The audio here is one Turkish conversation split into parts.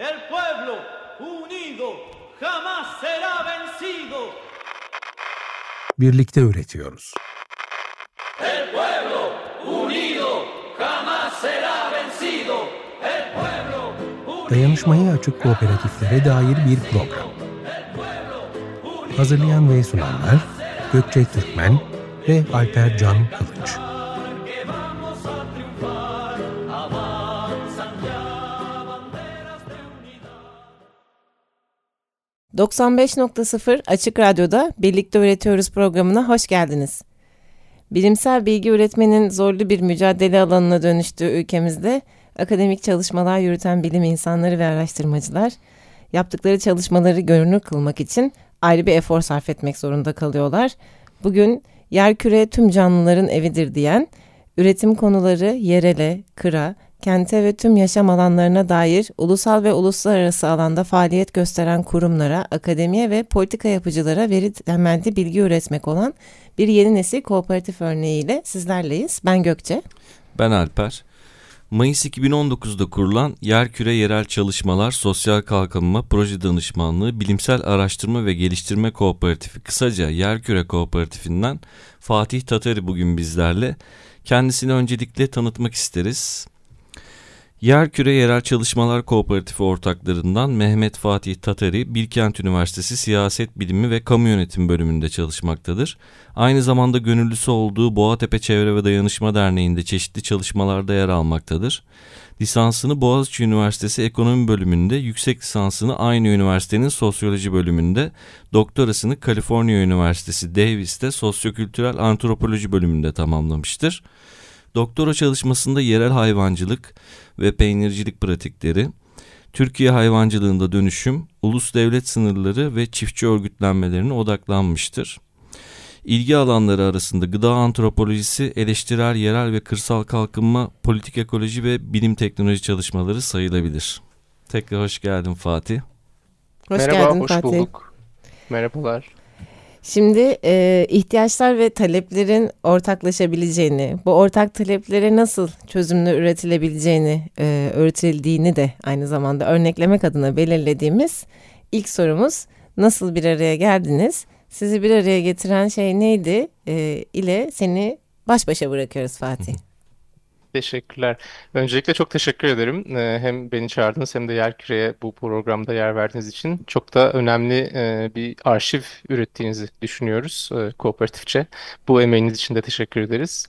El pueblo unido jamás será vencido. Birlikte üretiyoruz. El pueblo unido jamás será vencido. El pueblo unido. Dayanışmaya açık kooperatiflere dair bir program. Hazırlayan ve sunanlar Gökçe Türkmen ve Alper Can Kılıç. 95.0 Açık Radyo'da Birlikte Üretiyoruz programına hoş geldiniz. Bilimsel bilgi üretmenin zorlu bir mücadele alanına dönüştüğü ülkemizde akademik çalışmalar yürüten bilim insanları ve araştırmacılar yaptıkları çalışmaları görünür kılmak için ayrı bir efor sarf etmek zorunda kalıyorlar. Bugün yerküre tüm canlıların evidir diyen, üretim konuları yerele, kıra, kente ve tüm yaşam alanlarına dair ulusal ve uluslararası alanda faaliyet gösteren kurumlara, akademiye ve politika yapıcılara veri temelli bilgi üretmek olan bir yeni nesil kooperatif örneğiyle sizlerleyiz. Ben Gökçe. Ben Alper. Mayıs 2019'da kurulan Yerküre Yerel Çalışmalar Sosyal Kalkınma Proje Danışmanlığı Bilimsel Araştırma ve Geliştirme Kooperatifi kısaca Yerküre Kooperatifinden Fatih Tatari bugün bizlerle. Kendisini öncelikle tanıtmak isteriz. Yerküre Yerel Çalışmalar Kooperatifi ortaklarından Mehmet Fatih Tatari, Bilkent Üniversitesi Siyaset Bilimi ve Kamu Yönetimi bölümünde çalışmaktadır. Aynı zamanda gönüllüsü olduğu Boğatepe Çevre ve Dayanışma Derneği'nde çeşitli çalışmalarda yer almaktadır. Lisansını Boğaziçi Üniversitesi Ekonomi bölümünde, yüksek lisansını aynı üniversitenin Sosyoloji bölümünde, doktorasını Kaliforniya Üniversitesi Davis'te Sosyokültürel Antropoloji bölümünde tamamlamıştır. Doktora çalışmasında yerel hayvancılık ve peynircilik pratikleri, Türkiye hayvancılığında dönüşüm, ulus devlet sınırları ve çiftçi örgütlenmelerine odaklanmıştır. İlgi alanları arasında gıda antropolojisi, eleştirel yerel ve kırsal kalkınma, politik ekoloji ve bilim teknoloji çalışmaları sayılabilir. Tekrar hoş geldin Fatih. Hoş Merhaba, geldin hoş Fatih. bulduk. Merhabalar. Şimdi e, ihtiyaçlar ve taleplerin ortaklaşabileceğini, bu ortak taleplere nasıl çözümler üretilebileceğini, e, öğretildiğini de aynı zamanda örneklemek adına belirlediğimiz ilk sorumuz nasıl bir araya geldiniz? Sizi bir araya getiren şey neydi e, ile seni baş başa bırakıyoruz Fatih. Teşekkürler. Öncelikle çok teşekkür ederim. Ee, Hem beni çağırdınız hem de Yerküre'ye bu programda yer verdiğiniz için. Çok da önemli e, bir arşiv ürettiğinizi düşünüyoruz e, kooperatifçe. Bu emeğiniz için de teşekkür ederiz.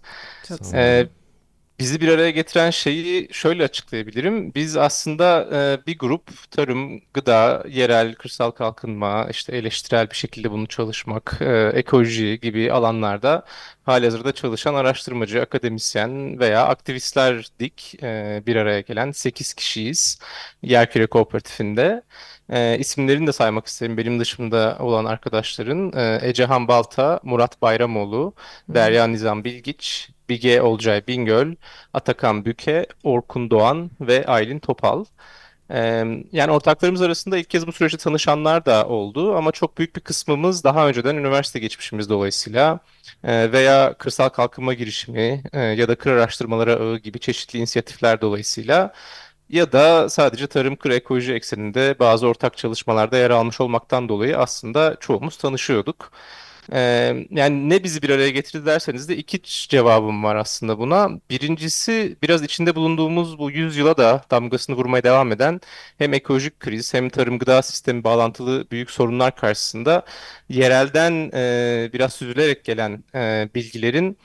Çok Sağ Ee, bizi bir araya getiren şeyi şöyle açıklayabilirim. Biz aslında e, bir grup tarım, gıda, yerel, kırsal kalkınma, işte eleştirel bir şekilde bunu çalışmak, ekoloji gibi alanlarda halihazırda çalışan araştırmacı, akademisyen veya aktivistlerdik. E, bir araya gelen 8 kişiyiz Yerküre Kooperatifinde. E, isimlerini de saymak isterim. Benim dışımda olan arkadaşların e, Ecehan Balta, Murat Bayramoğlu, Derya Nizam Bilgiç, Bige Olcay Bingöl, Atakan Büke, Orkun Doğan ve Aylin Topal. Yani ortaklarımız arasında ilk kez bu süreçte tanışanlar da oldu ama çok büyük bir kısmımız daha önceden üniversite geçmişimiz dolayısıyla veya kırsal kalkınma girişimi ya da kır araştırmaları ağı gibi çeşitli inisiyatifler dolayısıyla ya da sadece tarım kır ekoloji ekseninde bazı ortak çalışmalarda yer almış olmaktan dolayı aslında çoğumuz tanışıyorduk. Ee, yani ne bizi bir araya getirdi derseniz de iki cevabım var aslında buna. Birincisi biraz içinde bulunduğumuz bu yüzyıla da damgasını vurmaya devam eden hem ekolojik kriz hem tarım gıda sistemi bağlantılı büyük sorunlar karşısında yerelden e, biraz süzülerek gelen e, bilgilerin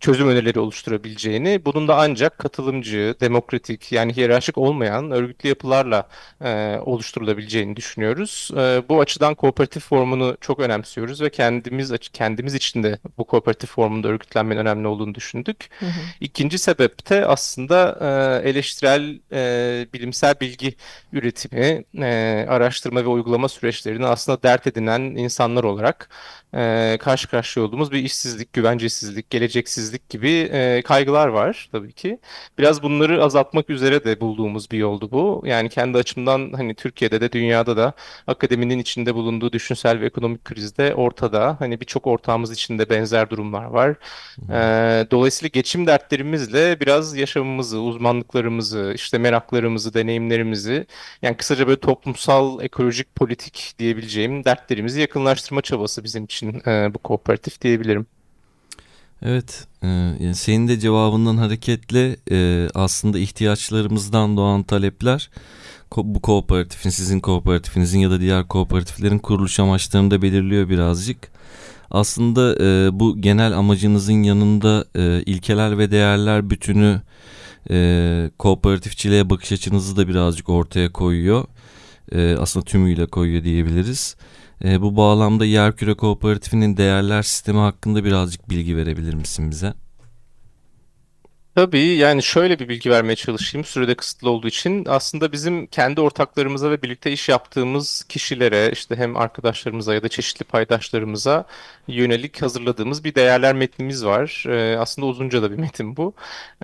çözüm önerileri oluşturabileceğini, bunun da ancak katılımcı, demokratik yani hiyerarşik olmayan örgütlü yapılarla e, oluşturulabileceğini düşünüyoruz. E, bu açıdan kooperatif formunu çok önemsiyoruz ve kendimiz kendimiz için de bu kooperatif formunda örgütlenmenin önemli olduğunu düşündük. Hı hı. İkinci sebep de aslında e, eleştirel e, bilimsel bilgi üretimi, e, araştırma ve uygulama süreçlerini aslında dert edinen insanlar olarak e, karşı karşıya olduğumuz bir işsizlik, güvencesizlik, geleceksizlik işsizlik gibi e, kaygılar var tabii ki. Biraz bunları azaltmak üzere de bulduğumuz bir yoldu bu. Yani kendi açımdan hani Türkiye'de de dünyada da akademinin içinde bulunduğu düşünsel ve ekonomik krizde ortada. Hani birçok ortağımız içinde benzer durumlar var. E, dolayısıyla geçim dertlerimizle biraz yaşamımızı, uzmanlıklarımızı, işte meraklarımızı, deneyimlerimizi yani kısaca böyle toplumsal, ekolojik, politik diyebileceğim dertlerimizi yakınlaştırma çabası bizim için e, bu kooperatif diyebilirim. Evet, e, senin de cevabından hareketle e, aslında ihtiyaçlarımızdan doğan talepler bu kooperatifin, sizin kooperatifinizin ya da diğer kooperatiflerin kuruluş amaçlarını da belirliyor birazcık. Aslında e, bu genel amacınızın yanında e, ilkeler ve değerler bütünü e, kooperatifçiliğe bakış açınızı da birazcık ortaya koyuyor. E, aslında tümüyle koyuyor diyebiliriz. E, bu bağlamda Yerküre Kooperatifi'nin değerler sistemi hakkında birazcık bilgi verebilir misin bize? Tabii yani şöyle bir bilgi vermeye çalışayım sürede kısıtlı olduğu için. Aslında bizim kendi ortaklarımıza ve birlikte iş yaptığımız kişilere işte hem arkadaşlarımıza ya da çeşitli paydaşlarımıza yönelik hazırladığımız bir değerler metnimiz var. Ee, aslında uzunca da bir metin bu.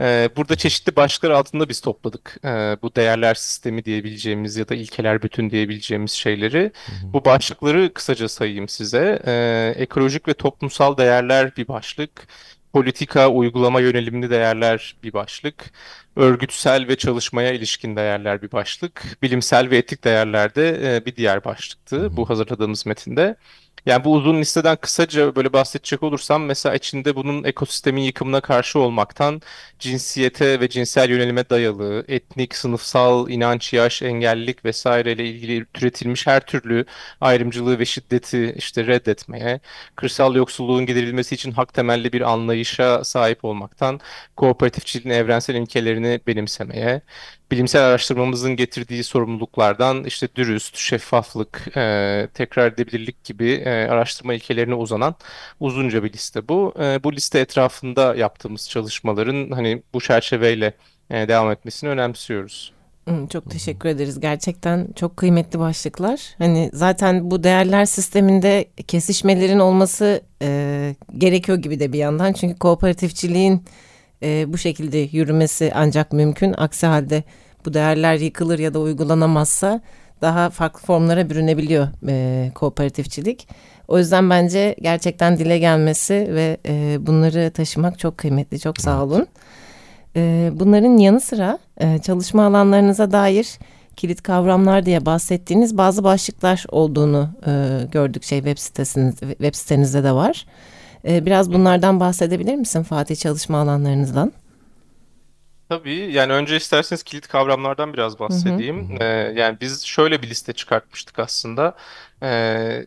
Ee, burada çeşitli başlıklar altında biz topladık. Ee, bu değerler sistemi diyebileceğimiz ya da ilkeler bütün diyebileceğimiz şeyleri. Hı hı. Bu başlıkları kısaca sayayım size. Ee, ekolojik ve toplumsal değerler bir başlık politika, uygulama yönelimli değerler bir başlık, örgütsel ve çalışmaya ilişkin değerler bir başlık, bilimsel ve etik değerler de e, bir diğer başlıktı bu hazırladığımız metinde. Yani bu uzun listeden kısaca böyle bahsedecek olursam mesela içinde bunun ekosistemin yıkımına karşı olmaktan cinsiyete ve cinsel yönelime dayalı, etnik, sınıfsal, inanç, yaş, engellilik vesaireyle ilgili türetilmiş her türlü ayrımcılığı ve şiddeti işte reddetmeye, kırsal yoksulluğun giderilmesi için hak temelli bir anlayışa sahip olmaktan kooperatifçiliğin evrensel ilkelerini benimsemeye, bilimsel araştırmamızın getirdiği sorumluluklardan işte dürüst, şeffaflık, e, tekrar edebilirlik gibi e, araştırma ilkelerine uzanan uzunca bir liste bu. E, bu liste etrafında yaptığımız çalışmaların hani bu çerçeveyle e, devam etmesini önemsiyoruz. Çok teşekkür ederiz. Gerçekten çok kıymetli başlıklar. Hani zaten bu değerler sisteminde kesişmelerin olması e, gerekiyor gibi de bir yandan. Çünkü kooperatifçiliğin e, bu şekilde yürümesi ancak mümkün. Aksi halde bu değerler yıkılır ya da uygulanamazsa daha farklı formlara bürünebiliyor e, kooperatifçilik. O yüzden bence gerçekten dile gelmesi ve e, bunları taşımak çok kıymetli. Çok sağ olun. E, bunların yanı sıra e, çalışma alanlarınıza dair kilit kavramlar diye bahsettiğiniz bazı başlıklar olduğunu e, gördük şey web sitesiniz web sitenizde de var. E, biraz bunlardan bahsedebilir misin Fatih çalışma alanlarınızdan? Tabii yani önce isterseniz kilit kavramlardan biraz bahsedeyim. Ee, yani biz şöyle bir liste çıkartmıştık aslında. Ee,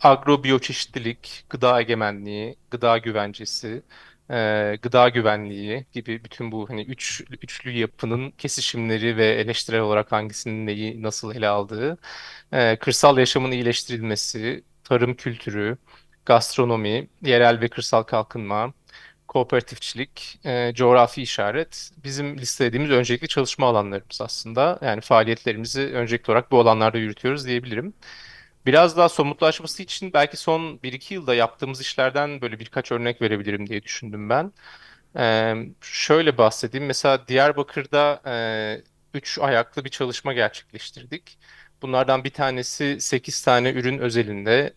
agrobiyoçeşitlilik, gıda egemenliği, gıda güvencesi, e, gıda güvenliği gibi bütün bu hani üç, üçlü yapının kesişimleri ve eleştirel olarak hangisinin neyi nasıl ele aldığı, e, kırsal yaşamın iyileştirilmesi, tarım kültürü, gastronomi, yerel ve kırsal kalkınma, kooperatifçilik, e, coğrafi işaret bizim listelediğimiz öncelikli çalışma alanlarımız aslında. Yani faaliyetlerimizi öncelikli olarak bu alanlarda yürütüyoruz diyebilirim. Biraz daha somutlaşması için belki son 1-2 yılda yaptığımız işlerden böyle birkaç örnek verebilirim diye düşündüm ben. Ee, şöyle bahsedeyim. Mesela Diyarbakır'da e, üç ayaklı bir çalışma gerçekleştirdik. Bunlardan bir tanesi 8 tane ürün özelinde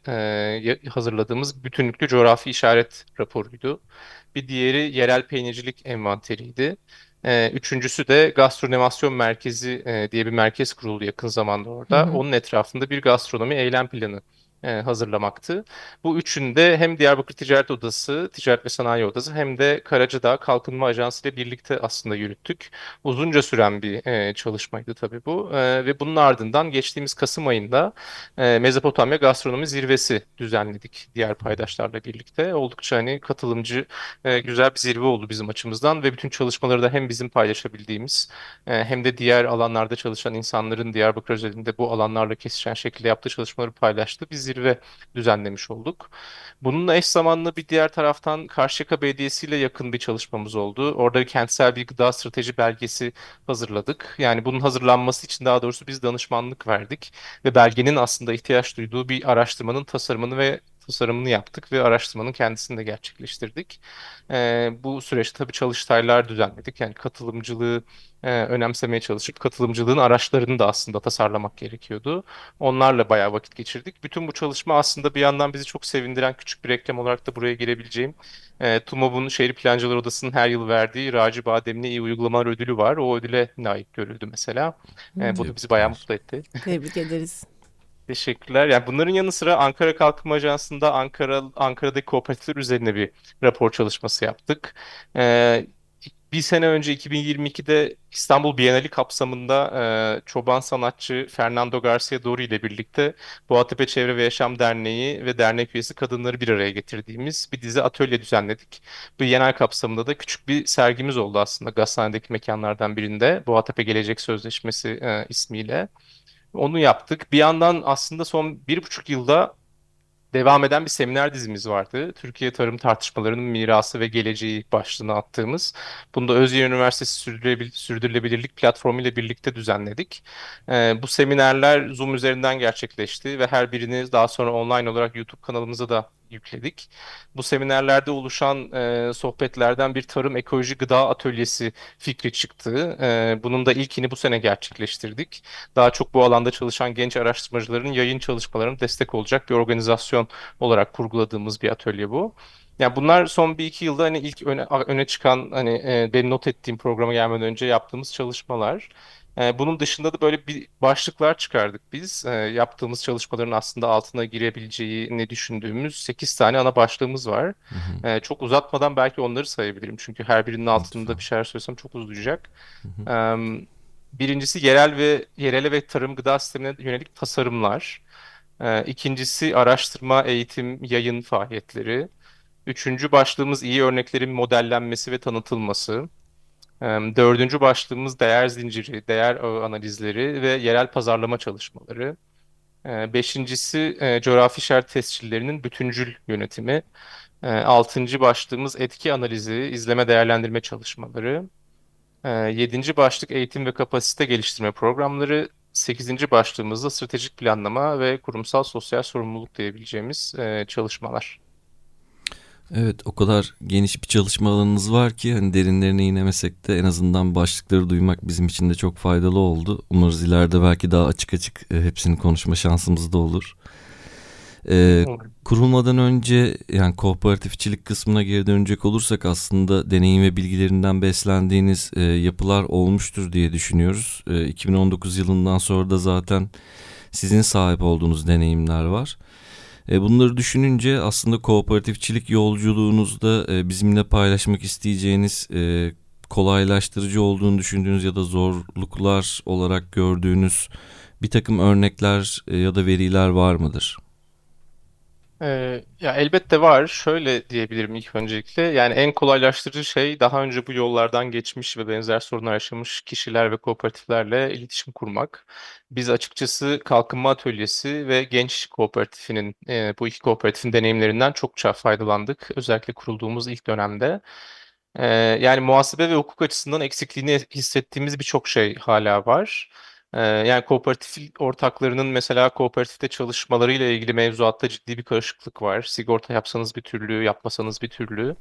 e, hazırladığımız bütünlüklü coğrafi işaret raporuydu. Bir diğeri yerel peynircilik envanteriydi. E, üçüncüsü de gastronomasyon merkezi e, diye bir merkez kuruldu yakın zamanda orada. Hı hı. Onun etrafında bir gastronomi eylem planı e, hazırlamaktı. Bu üçünde hem Diyarbakır Ticaret Odası, Ticaret ve Sanayi Odası hem de Karacadağ Kalkınma Ajansı ile birlikte aslında yürüttük. Uzunca süren bir e, çalışmaydı tabii bu e, ve bunun ardından geçtiğimiz Kasım ayında e, Mezopotamya Gastronomi Zirvesi düzenledik diğer paydaşlarla birlikte. Oldukça hani katılımcı e, güzel bir zirve oldu bizim açımızdan ve bütün çalışmaları da hem bizim paylaşabildiğimiz e, hem de diğer alanlarda çalışan insanların Diyarbakır özelinde bu alanlarla kesişen şekilde yaptığı çalışmaları paylaştı. Biz zirve düzenlemiş olduk. Bununla eş zamanlı bir diğer taraftan Karşıyaka Belediyesi ile yakın bir çalışmamız oldu. Orada kentsel bir gıda strateji belgesi hazırladık. Yani bunun hazırlanması için daha doğrusu biz danışmanlık verdik ve belgenin aslında ihtiyaç duyduğu bir araştırmanın tasarımını ve tasarımını yaptık ve araştırmanın kendisini de gerçekleştirdik. E, bu süreçte tabii çalıştaylar düzenledik. Yani katılımcılığı e, önemsemeye çalışıp katılımcılığın araçlarını da aslında tasarlamak gerekiyordu. Onlarla bayağı vakit geçirdik. Bütün bu çalışma aslında bir yandan bizi çok sevindiren küçük bir reklam olarak da buraya girebileceğim. E, TUMOB'un Şehir Plancılar Odası'nın her yıl verdiği Raci Bademli İyi Uygulamalar Ödülü var. O ödüle layık görüldü mesela. E, bu da bizi bayağı mutlu etti. Tebrik ederiz. Teşekkürler. Yani bunların yanı sıra Ankara Kalkınma Ajansı'nda Ankara Ankara'daki kooperatifler üzerine bir rapor çalışması yaptık. Ee, bir sene önce 2022'de İstanbul Bienali kapsamında e, çoban sanatçı Fernando Garcia Dori ile birlikte Boğatepe Çevre ve Yaşam Derneği ve dernek üyesi kadınları bir araya getirdiğimiz bir dizi atölye düzenledik. Bu Bienal kapsamında da küçük bir sergimiz oldu aslında Gazhane'deki mekanlardan birinde Boğatepe Gelecek Sözleşmesi e, ismiyle. Onu yaptık. Bir yandan aslında son bir buçuk yılda devam eden bir seminer dizimiz vardı. Türkiye Tarım Tartışmalarının Mirası ve Geleceği başlığını attığımız. Bunu da Özyeğin Üniversitesi Sürdürülebil Sürdürülebilirlik Platformu ile birlikte düzenledik. Ee, bu seminerler Zoom üzerinden gerçekleşti ve her birini daha sonra online olarak YouTube kanalımıza da yükledik. Bu seminerlerde oluşan e, sohbetlerden bir tarım ekoloji gıda atölyesi fikri çıktı. E, bunun da ilkini bu sene gerçekleştirdik. Daha çok bu alanda çalışan genç araştırmacıların yayın çalışmalarına destek olacak bir organizasyon olarak kurguladığımız bir atölye bu. Yani bunlar son bir iki yılda hani ilk öne, öne çıkan hani e, benim not ettiğim programa gelmeden önce yaptığımız çalışmalar. E, bunun dışında da böyle bir başlıklar çıkardık biz. E, yaptığımız çalışmaların aslında altına girebileceğini düşündüğümüz 8 tane ana başlığımız var. Hı hı. E, çok uzatmadan belki onları sayabilirim. Çünkü her birinin altında bir şeyler söylesem çok uzayacak. Hı hı. Birincisi yerel ve yerele ve tarım gıda sistemine yönelik tasarımlar. İkincisi araştırma, eğitim, yayın faaliyetleri. Üçüncü başlığımız iyi örneklerin modellenmesi ve tanıtılması. Dördüncü başlığımız değer zinciri, değer ağı analizleri ve yerel pazarlama çalışmaları. Beşincisi coğrafi işaret tescillerinin bütüncül yönetimi. Altıncı başlığımız etki analizi, izleme değerlendirme çalışmaları. Yedinci başlık eğitim ve kapasite geliştirme programları. Sekizinci başlığımızda stratejik planlama ve kurumsal sosyal sorumluluk diyebileceğimiz çalışmalar. Evet o kadar geniş bir çalışma alanınız var ki hani derinlerine inemesek de en azından başlıkları duymak bizim için de çok faydalı oldu. Umarız ileride belki daha açık açık e, hepsini konuşma şansımız da olur. Ee, kurulmadan önce yani kooperatifçilik kısmına geri dönecek olursak aslında deneyim ve bilgilerinden beslendiğiniz e, yapılar olmuştur diye düşünüyoruz. E, 2019 yılından sonra da zaten sizin sahip olduğunuz deneyimler var. Bunları düşününce aslında kooperatifçilik yolculuğunuzda e, bizimle paylaşmak isteyeceğiniz e, kolaylaştırıcı olduğunu düşündüğünüz ya da zorluklar olarak gördüğünüz bir takım örnekler ya da veriler var mıdır? Ee, ya elbette var. Şöyle diyebilirim ilk öncelikle. Yani en kolaylaştırıcı şey daha önce bu yollardan geçmiş ve benzer sorunlar yaşamış kişiler ve kooperatiflerle iletişim kurmak. Biz açıkçası Kalkınma Atölyesi ve Genç Kooperatifinin e, bu iki kooperatifin deneyimlerinden çokça faydalandık. Özellikle kurulduğumuz ilk dönemde. E, yani muhasebe ve hukuk açısından eksikliğini hissettiğimiz birçok şey hala var. Ee, yani kooperatif ortaklarının mesela kooperatifte çalışmalarıyla ilgili mevzuatta ciddi bir karışıklık var. Sigorta yapsanız bir türlü, yapmasanız bir türlü.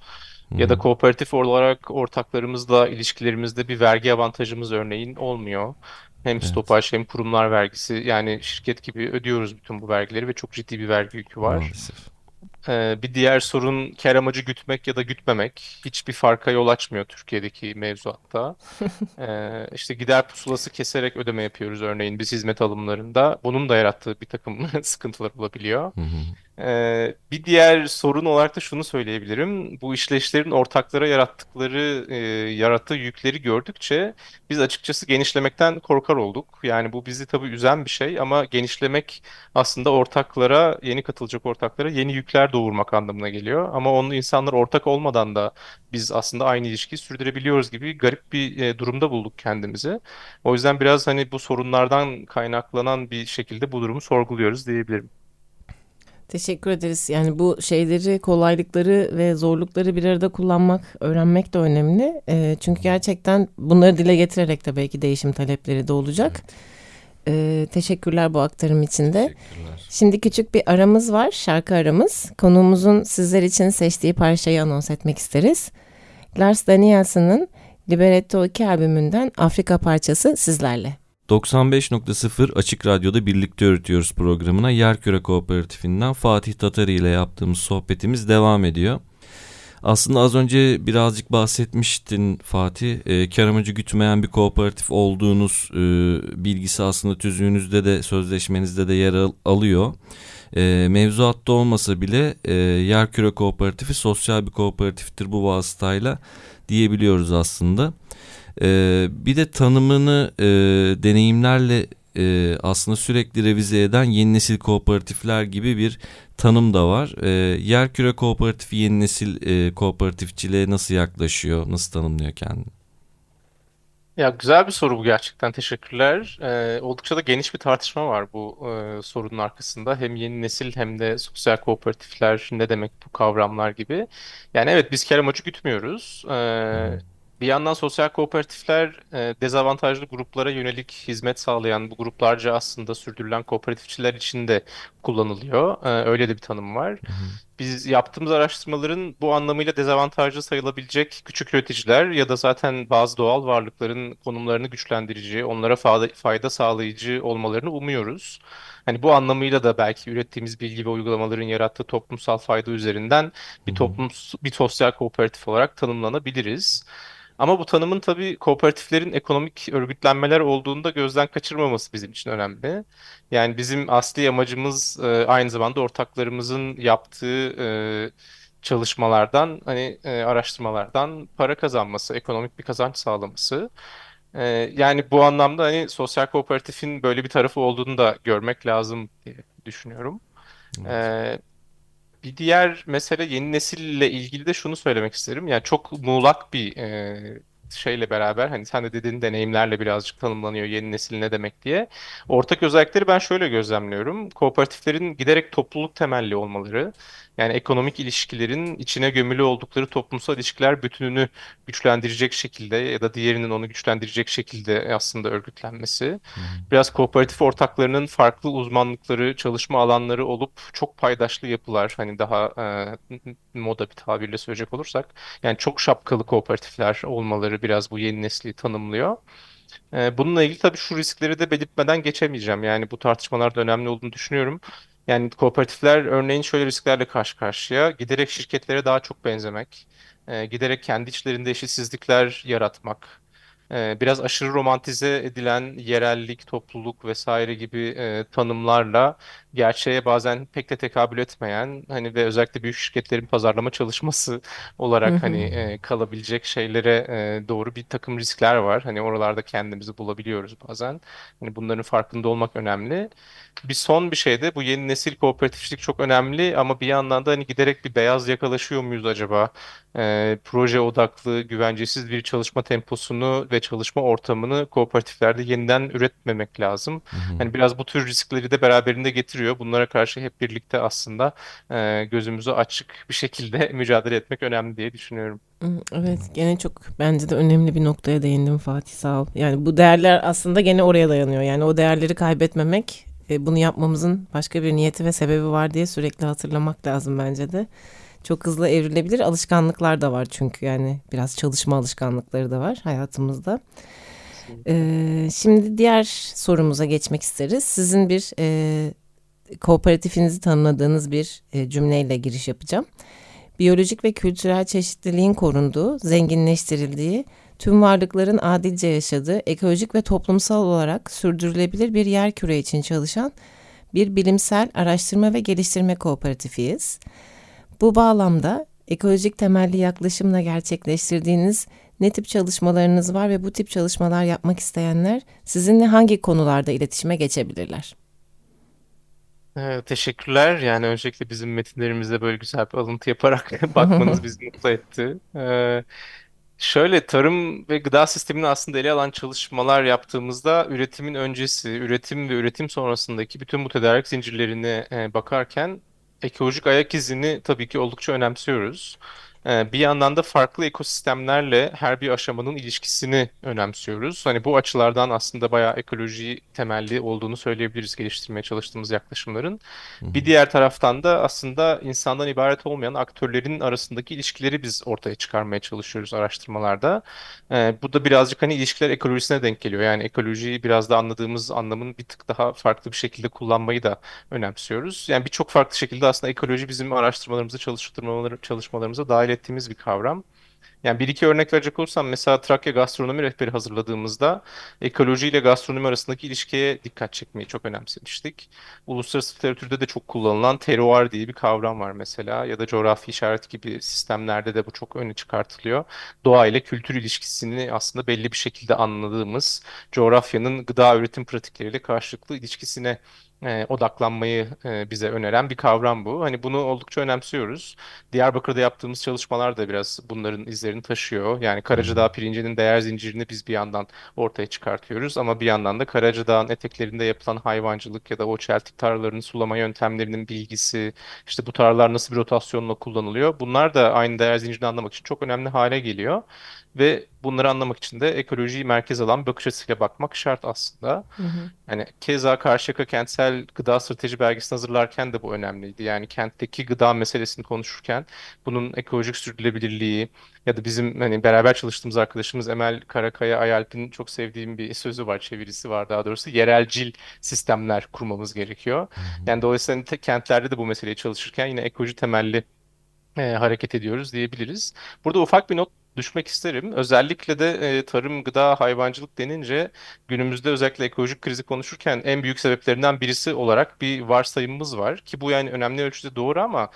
Ya da kooperatif olarak ortaklarımızla ilişkilerimizde bir vergi avantajımız örneğin olmuyor. Hem evet. stopaj hem kurumlar vergisi yani şirket gibi ödüyoruz bütün bu vergileri ve çok ciddi bir vergi yükü var. Maalesef. Ee, bir diğer sorun kar amacı gütmek ya da gütmemek. Hiçbir farka yol açmıyor Türkiye'deki mevzuatta. ee, işte gider pusulası keserek ödeme yapıyoruz örneğin biz hizmet alımlarında. Bunun da yarattığı bir takım sıkıntılar olabiliyor. Ee, bir diğer sorun olarak da şunu söyleyebilirim. Bu işleşlerin ortaklara yarattıkları, e, yarattığı yükleri gördükçe biz açıkçası genişlemekten korkar olduk. Yani bu bizi tabii üzen bir şey ama genişlemek aslında ortaklara, yeni katılacak ortaklara yeni yükler doğurmak anlamına geliyor. Ama onu insanlar ortak olmadan da biz aslında aynı ilişkiyi sürdürebiliyoruz gibi garip bir e, durumda bulduk kendimizi. O yüzden biraz hani bu sorunlardan kaynaklanan bir şekilde bu durumu sorguluyoruz diyebilirim. Teşekkür ederiz. Yani bu şeyleri, kolaylıkları ve zorlukları bir arada kullanmak, öğrenmek de önemli. E, çünkü gerçekten bunları dile getirerek de belki değişim talepleri de olacak. Ee, teşekkürler bu aktarım için de. Şimdi küçük bir aramız var, şarkı aramız. Konuğumuzun sizler için seçtiği parçayı anons etmek isteriz. Lars Danielson'ın Libretto 2 albümünden Afrika parçası sizlerle. 95.0 Açık Radyo'da birlikte öğretiyoruz programına Yerküre Kooperatifinden Fatih Tatari ile yaptığımız sohbetimiz devam ediyor. Aslında az önce birazcık bahsetmiştin Fatih. E, kar amacı gütmeyen bir kooperatif olduğunuz e, bilgisi aslında tüzüğünüzde de sözleşmenizde de yer al, alıyor. E, mevzuatta olmasa bile e, Yerküre Kooperatifi sosyal bir kooperatiftir bu vasıtayla diyebiliyoruz aslında. E, bir de tanımını e, deneyimlerle e, aslında sürekli revize eden yeni nesil kooperatifler gibi bir tanım da var. E, Yerküre Kooperatifi yeni nesil e, kooperatifçiliğe nasıl yaklaşıyor, nasıl tanımlıyor kendini? Ya güzel bir soru bu gerçekten. Teşekkürler. Ee, oldukça da geniş bir tartışma var bu e, sorunun arkasında. Hem yeni nesil hem de sosyal kooperatifler ne demek bu kavramlar gibi. Yani evet biz kar amacı gütmüyoruz. Ee, bir yandan sosyal kooperatifler e, dezavantajlı gruplara yönelik hizmet sağlayan bu gruplarca aslında sürdürülen kooperatifçiler için de kullanılıyor. E, öyle de bir tanım var. Biz yaptığımız araştırmaların bu anlamıyla dezavantajlı sayılabilecek küçük üreticiler ya da zaten bazı doğal varlıkların konumlarını güçlendirici, onlara fayda, fayda sağlayıcı olmalarını umuyoruz. Hani bu anlamıyla da belki ürettiğimiz bilgi ve uygulamaların yarattığı toplumsal fayda üzerinden bir toplum bir sosyal kooperatif olarak tanımlanabiliriz. Ama bu tanımın tabii kooperatiflerin ekonomik örgütlenmeler olduğunda gözden kaçırmaması bizim için önemli. Yani bizim asli amacımız e, aynı zamanda ortaklarımızın yaptığı e, çalışmalardan, hani e, araştırmalardan para kazanması, ekonomik bir kazanç sağlaması. E, yani bu anlamda hani sosyal kooperatifin böyle bir tarafı olduğunu da görmek lazım diye düşünüyorum. Evet. E, bir diğer mesele yeni nesille ilgili de şunu söylemek isterim. Yani çok muğlak bir e, şeyle beraber hani sen de dediğin deneyimlerle birazcık tanımlanıyor yeni nesil ne demek diye. Ortak özellikleri ben şöyle gözlemliyorum. Kooperatiflerin giderek topluluk temelli olmaları, yani ekonomik ilişkilerin içine gömülü oldukları toplumsal ilişkiler bütününü güçlendirecek şekilde ya da diğerinin onu güçlendirecek şekilde aslında örgütlenmesi. Biraz kooperatif ortaklarının farklı uzmanlıkları, çalışma alanları olup çok paydaşlı yapılar. Hani daha e, moda bir tabirle söyleyecek olursak. Yani çok şapkalı kooperatifler olmaları biraz bu yeni nesli tanımlıyor. Bununla ilgili tabii şu riskleri de belirtmeden geçemeyeceğim. Yani bu tartışmalarda önemli olduğunu düşünüyorum. Yani kooperatifler örneğin şöyle risklerle karşı karşıya. Giderek şirketlere daha çok benzemek, e, giderek kendi içlerinde eşitsizlikler yaratmak, e, biraz aşırı romantize edilen yerellik, topluluk vesaire gibi e, tanımlarla gerçeğe bazen pek de tekabül etmeyen hani ve özellikle büyük şirketlerin pazarlama çalışması olarak hani e, kalabilecek şeylere e, doğru bir takım riskler var. Hani oralarda kendimizi bulabiliyoruz bazen. Hani bunların farkında olmak önemli bir son bir şey de bu yeni nesil kooperatifçilik çok önemli ama bir yandan da hani giderek bir beyaz yakalaşıyor muyuz acaba? Ee, proje odaklı, güvencesiz bir çalışma temposunu ve çalışma ortamını kooperatiflerde yeniden üretmemek lazım. Hı hı. Hani biraz bu tür riskleri de beraberinde getiriyor. Bunlara karşı hep birlikte aslında e, gözümüzü açık bir şekilde mücadele etmek önemli diye düşünüyorum. Evet gene çok bence de önemli bir noktaya değindim Fatih sağ ol. Yani bu değerler aslında gene oraya dayanıyor. Yani o değerleri kaybetmemek e, bunu yapmamızın başka bir niyeti ve sebebi var diye sürekli hatırlamak lazım bence de. Çok hızlı evrilebilir alışkanlıklar da var çünkü yani biraz çalışma alışkanlıkları da var hayatımızda. Ee, şimdi diğer sorumuza geçmek isteriz. Sizin bir e, kooperatifinizi tanımladığınız bir e, cümleyle giriş yapacağım. Biyolojik ve kültürel çeşitliliğin korunduğu, zenginleştirildiği tüm varlıkların adilce yaşadığı, ekolojik ve toplumsal olarak sürdürülebilir bir yer küre için çalışan bir bilimsel araştırma ve geliştirme kooperatifiyiz. Bu bağlamda ekolojik temelli yaklaşımla gerçekleştirdiğiniz ne tip çalışmalarınız var ve bu tip çalışmalar yapmak isteyenler sizinle hangi konularda iletişime geçebilirler? Ee, teşekkürler. Yani öncelikle bizim metinlerimizde böyle güzel bir alıntı yaparak bakmanız bizi mutlu etti. Ee, Şöyle tarım ve gıda sistemini aslında ele alan çalışmalar yaptığımızda üretimin öncesi, üretim ve üretim sonrasındaki bütün bu tedarik zincirlerine e, bakarken ekolojik ayak izini tabii ki oldukça önemsiyoruz. Ee, bir yandan da farklı ekosistemlerle her bir aşamanın ilişkisini önemsiyoruz. Hani bu açılardan aslında bayağı ekoloji temelli olduğunu söyleyebiliriz geliştirmeye çalıştığımız yaklaşımların. Bir diğer taraftan da aslında insandan ibaret olmayan aktörlerin arasındaki ilişkileri biz ortaya çıkarmaya çalışıyoruz araştırmalarda. Ee, bu da birazcık hani ilişkiler ekolojisine denk geliyor. Yani ekolojiyi biraz da anladığımız anlamın bir tık daha farklı bir şekilde kullanmayı da önemsiyoruz. Yani birçok farklı şekilde aslında ekoloji bizim araştırmalarımıza, çalışmalarımıza dahil ettiğimiz bir kavram. Yani bir iki örnek verecek olursam mesela Trakya Gastronomi Rehberi hazırladığımızda ekoloji ile gastronomi arasındaki ilişkiye dikkat çekmeyi çok önemsemiştik. Uluslararası literatürde de çok kullanılan terroir diye bir kavram var mesela ya da coğrafi işaret gibi sistemlerde de bu çok öne çıkartılıyor. Doğa ile kültür ilişkisini aslında belli bir şekilde anladığımız coğrafyanın gıda üretim pratikleriyle karşılıklı ilişkisine e, odaklanmayı e, bize öneren bir kavram bu. Hani bunu oldukça önemsiyoruz. Diyarbakır'da yaptığımız çalışmalar da biraz bunların izlerini taşıyor. Yani Karacadağ pirincinin değer zincirini biz bir yandan ortaya çıkartıyoruz ama bir yandan da Karacadağ'ın eteklerinde yapılan hayvancılık ya da o çeltik tarlalarının sulama yöntemlerinin bilgisi, işte bu tarlalar nasıl bir rotasyonla kullanılıyor. Bunlar da aynı değer zincirini anlamak için çok önemli hale geliyor. Ve bunları anlamak için de ekolojiyi merkez alan bakış açısıyla bakmak şart aslında. Hı hı. Yani keza Karşıyaka Kentsel Gıda Strateji Belgesi'ni hazırlarken de bu önemliydi. Yani kentteki gıda meselesini konuşurken bunun ekolojik sürdürülebilirliği ya da bizim hani beraber çalıştığımız arkadaşımız Emel Karakaya Ayalp'in çok sevdiğim bir sözü var, çevirisi var daha doğrusu. Yerelcil sistemler kurmamız gerekiyor. Hı hı. Yani dolayısıyla kentlerde de bu meseleyi çalışırken yine ekoloji temelli e, hareket ediyoruz diyebiliriz. Burada ufak bir not düşmek isterim. Özellikle de e, tarım, gıda, hayvancılık denince günümüzde özellikle ekolojik krizi konuşurken en büyük sebeplerinden birisi olarak bir varsayımımız var. Ki bu yani önemli ölçüde doğru ama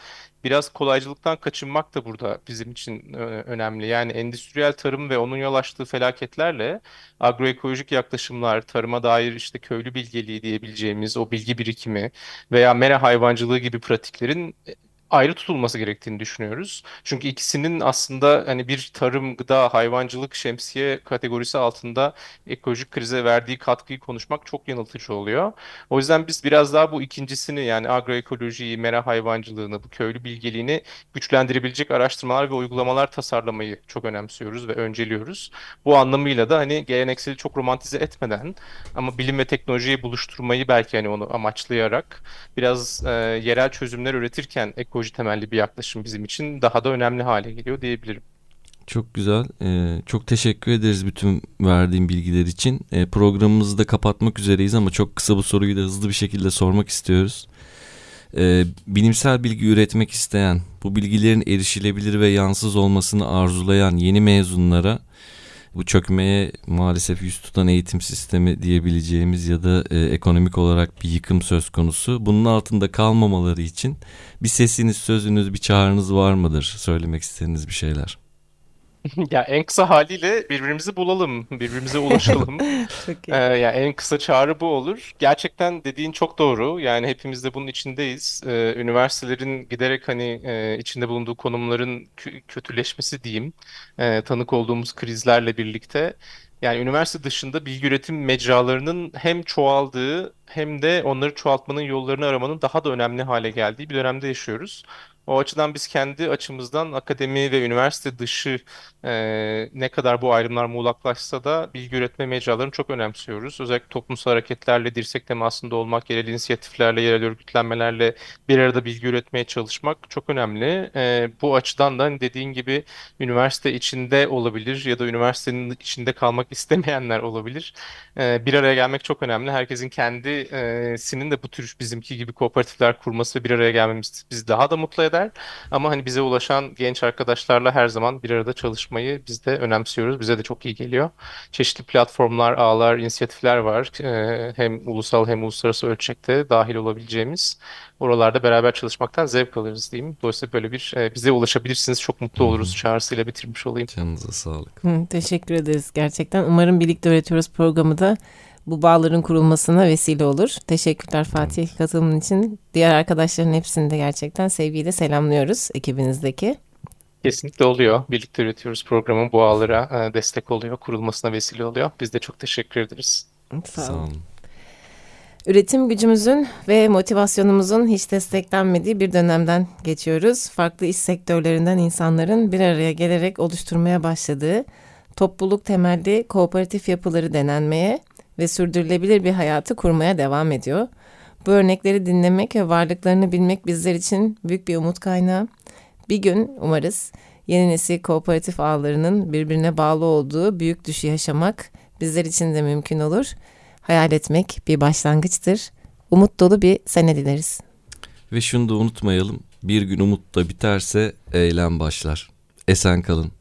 biraz kolaycılıktan kaçınmak da burada bizim için e, önemli. Yani endüstriyel tarım ve onun yol açtığı felaketlerle agroekolojik yaklaşımlar, tarıma dair işte köylü bilgeliği diyebileceğimiz o bilgi birikimi veya mera hayvancılığı gibi pratiklerin ayrı tutulması gerektiğini düşünüyoruz. Çünkü ikisinin aslında hani bir tarım, gıda, hayvancılık, şemsiye kategorisi altında ekolojik krize verdiği katkıyı konuşmak çok yanıltıcı oluyor. O yüzden biz biraz daha bu ikincisini yani agroekolojiyi, mera hayvancılığını, bu köylü bilgeliğini güçlendirebilecek araştırmalar ve uygulamalar tasarlamayı çok önemsiyoruz ve önceliyoruz. Bu anlamıyla da hani gelenekseli çok romantize etmeden ama bilim ve teknolojiyi buluşturmayı belki hani onu amaçlayarak biraz e, yerel çözümler üretirken ekoloji teknoloji temelli bir yaklaşım bizim için daha da önemli hale geliyor diyebilirim. Çok güzel. Ee, çok teşekkür ederiz bütün verdiğim bilgiler için. Ee, programımızı da kapatmak üzereyiz ama çok kısa bu soruyu da hızlı bir şekilde sormak istiyoruz. Ee, bilimsel bilgi üretmek isteyen, bu bilgilerin erişilebilir ve yansız olmasını arzulayan yeni mezunlara bu çökmeye maalesef yüz tutan eğitim sistemi diyebileceğimiz ya da e, ekonomik olarak bir yıkım söz konusu. Bunun altında kalmamaları için bir sesiniz, sözünüz, bir çağrınız var mıdır? Söylemek istediğiniz bir şeyler. Ya en kısa haliyle birbirimizi bulalım, birbirimize ulaşalım. Çok iyi. Ee, yani en kısa çağrı bu olur. Gerçekten dediğin çok doğru. Yani hepimiz de bunun içindeyiz. Ee, üniversitelerin giderek hani e, içinde bulunduğu konumların kötüleşmesi diyeyim, e, tanık olduğumuz krizlerle birlikte. Yani üniversite dışında bilgi üretim mecralarının hem çoğaldığı hem de onları çoğaltmanın yollarını aramanın daha da önemli hale geldiği bir dönemde yaşıyoruz. O açıdan biz kendi açımızdan akademi ve üniversite dışı e, ne kadar bu ayrımlar muğlaklaşsa da bilgi üretme mecralarını çok önemsiyoruz. Özellikle toplumsal hareketlerle, dirsek temasında olmak, yerel inisiyatiflerle, yerel örgütlenmelerle bir arada bilgi üretmeye çalışmak çok önemli. E, bu açıdan da hani dediğin gibi üniversite içinde olabilir ya da üniversitenin içinde kalmak istemeyenler olabilir. E, bir araya gelmek çok önemli. Herkesin kendisinin de bu tür bizimki gibi kooperatifler kurması ve bir araya gelmemiz bizi daha da mutlu eder eder. Ama hani bize ulaşan genç arkadaşlarla her zaman bir arada çalışmayı biz de önemsiyoruz. Bize de çok iyi geliyor. Çeşitli platformlar, ağlar, inisiyatifler var. Ee, hem ulusal hem uluslararası ölçekte dahil olabileceğimiz. Oralarda beraber çalışmaktan zevk alırız diyeyim. Dolayısıyla böyle bir e, bize ulaşabilirsiniz. Çok mutlu oluruz çağrısıyla bitirmiş olayım. Canınıza sağlık. Hı, teşekkür ederiz gerçekten. Umarım birlikte öğretiyoruz programı da bu bağların kurulmasına vesile olur. Teşekkürler Fatih katılımın için. Diğer arkadaşların hepsini de gerçekten sevgiyle selamlıyoruz ekibinizdeki. Kesinlikle oluyor. Birlikte üretiyoruz programın bu ağlara e, destek oluyor, kurulmasına vesile oluyor. Biz de çok teşekkür ederiz. Sağ olun. Sağ olun. Üretim gücümüzün ve motivasyonumuzun hiç desteklenmediği bir dönemden geçiyoruz. Farklı iş sektörlerinden insanların bir araya gelerek oluşturmaya başladığı topluluk temelli kooperatif yapıları denenmeye ve sürdürülebilir bir hayatı kurmaya devam ediyor. Bu örnekleri dinlemek ve varlıklarını bilmek bizler için büyük bir umut kaynağı. Bir gün umarız yeni nesil kooperatif ağlarının birbirine bağlı olduğu büyük düşü yaşamak bizler için de mümkün olur. Hayal etmek bir başlangıçtır. Umut dolu bir sene dileriz. Ve şunu da unutmayalım. Bir gün umut da biterse eylem başlar. Esen kalın.